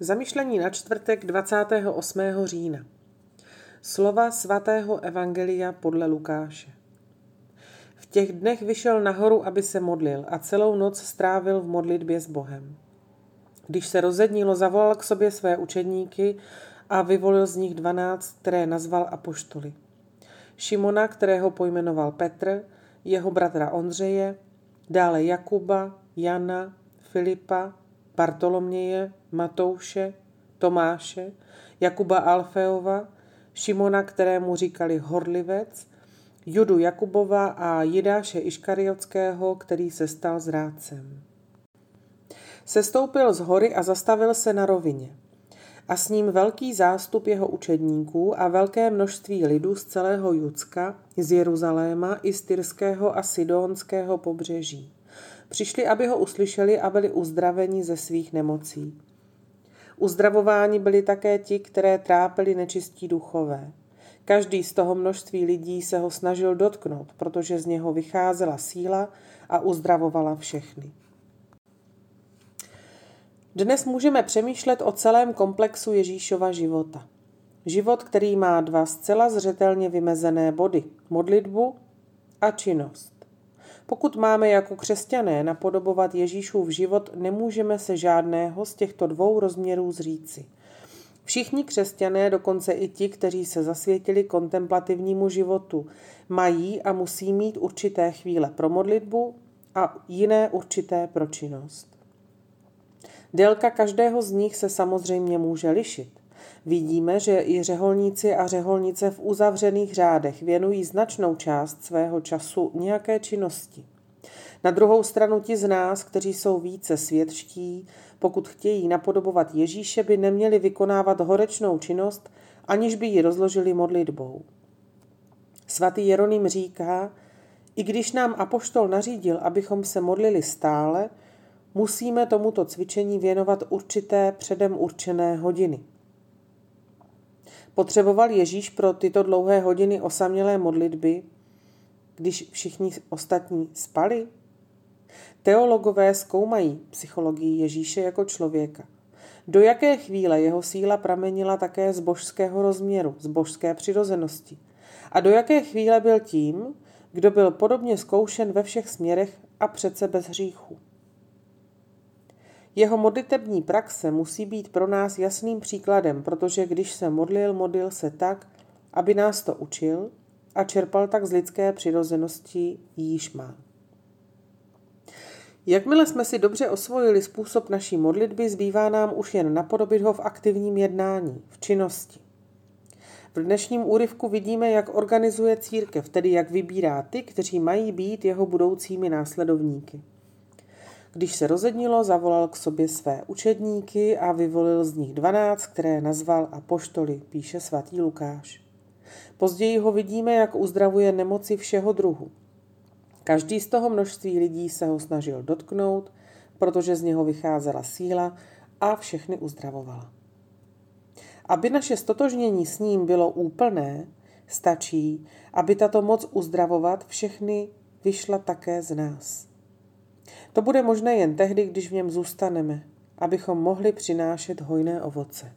Zamyšlení na čtvrtek 28. října. Slova svatého Evangelia podle Lukáše. V těch dnech vyšel nahoru, aby se modlil a celou noc strávil v modlitbě s Bohem. Když se rozednilo, zavolal k sobě své učedníky a vyvolil z nich dvanáct, které nazval apoštoly. Šimona, kterého pojmenoval Petr, jeho bratra Ondřeje, dále Jakuba, Jana, Filipa, Bartoloměje, Matouše, Tomáše, Jakuba Alfeova, Šimona, kterému říkali Horlivec, Judu Jakubova a Jidáše Iškariotského, který se stal zrádcem. Sestoupil z hory a zastavil se na rovině. A s ním velký zástup jeho učedníků a velké množství lidu z celého Judska, z Jeruzaléma i z Tyrského a Sidonského pobřeží. Přišli, aby ho uslyšeli a byli uzdraveni ze svých nemocí. Uzdravováni byli také ti, které trápili nečistí duchové. Každý z toho množství lidí se ho snažil dotknout, protože z něho vycházela síla a uzdravovala všechny. Dnes můžeme přemýšlet o celém komplexu Ježíšova života. Život, který má dva zcela zřetelně vymezené body. Modlitbu a činnost. Pokud máme jako křesťané napodobovat Ježíšův život, nemůžeme se žádného z těchto dvou rozměrů zříci. Všichni křesťané, dokonce i ti, kteří se zasvětili kontemplativnímu životu, mají a musí mít určité chvíle pro modlitbu a jiné určité pro činnost. Délka každého z nich se samozřejmě může lišit. Vidíme, že i řeholníci a řeholnice v uzavřených řádech věnují značnou část svého času nějaké činnosti. Na druhou stranu ti z nás, kteří jsou více světští, pokud chtějí napodobovat Ježíše, by neměli vykonávat horečnou činnost, aniž by ji rozložili modlitbou. Svatý Jeroným říká, i když nám apoštol nařídil, abychom se modlili stále, musíme tomuto cvičení věnovat určité předem určené hodiny. Potřeboval Ježíš pro tyto dlouhé hodiny osamělé modlitby, když všichni ostatní spali? Teologové zkoumají psychologii Ježíše jako člověka. Do jaké chvíle jeho síla pramenila také z božského rozměru, z božské přirozenosti? A do jaké chvíle byl tím, kdo byl podobně zkoušen ve všech směrech a přece bez hříchu? Jeho modlitební praxe musí být pro nás jasným příkladem, protože když se modlil, modlil se tak, aby nás to učil a čerpal tak z lidské přirozenosti jíž má. Jakmile jsme si dobře osvojili způsob naší modlitby, zbývá nám už jen napodobit ho v aktivním jednání, v činnosti. V dnešním úryvku vidíme, jak organizuje církev, tedy jak vybírá ty, kteří mají být jeho budoucími následovníky. Když se rozednilo, zavolal k sobě své učedníky a vyvolil z nich dvanáct, které nazval apoštoly, píše svatý Lukáš. Později ho vidíme, jak uzdravuje nemoci všeho druhu. Každý z toho množství lidí se ho snažil dotknout, protože z něho vycházela síla a všechny uzdravovala. Aby naše stotožnění s ním bylo úplné, stačí, aby tato moc uzdravovat všechny vyšla také z nás. To bude možné jen tehdy, když v něm zůstaneme, abychom mohli přinášet hojné ovoce.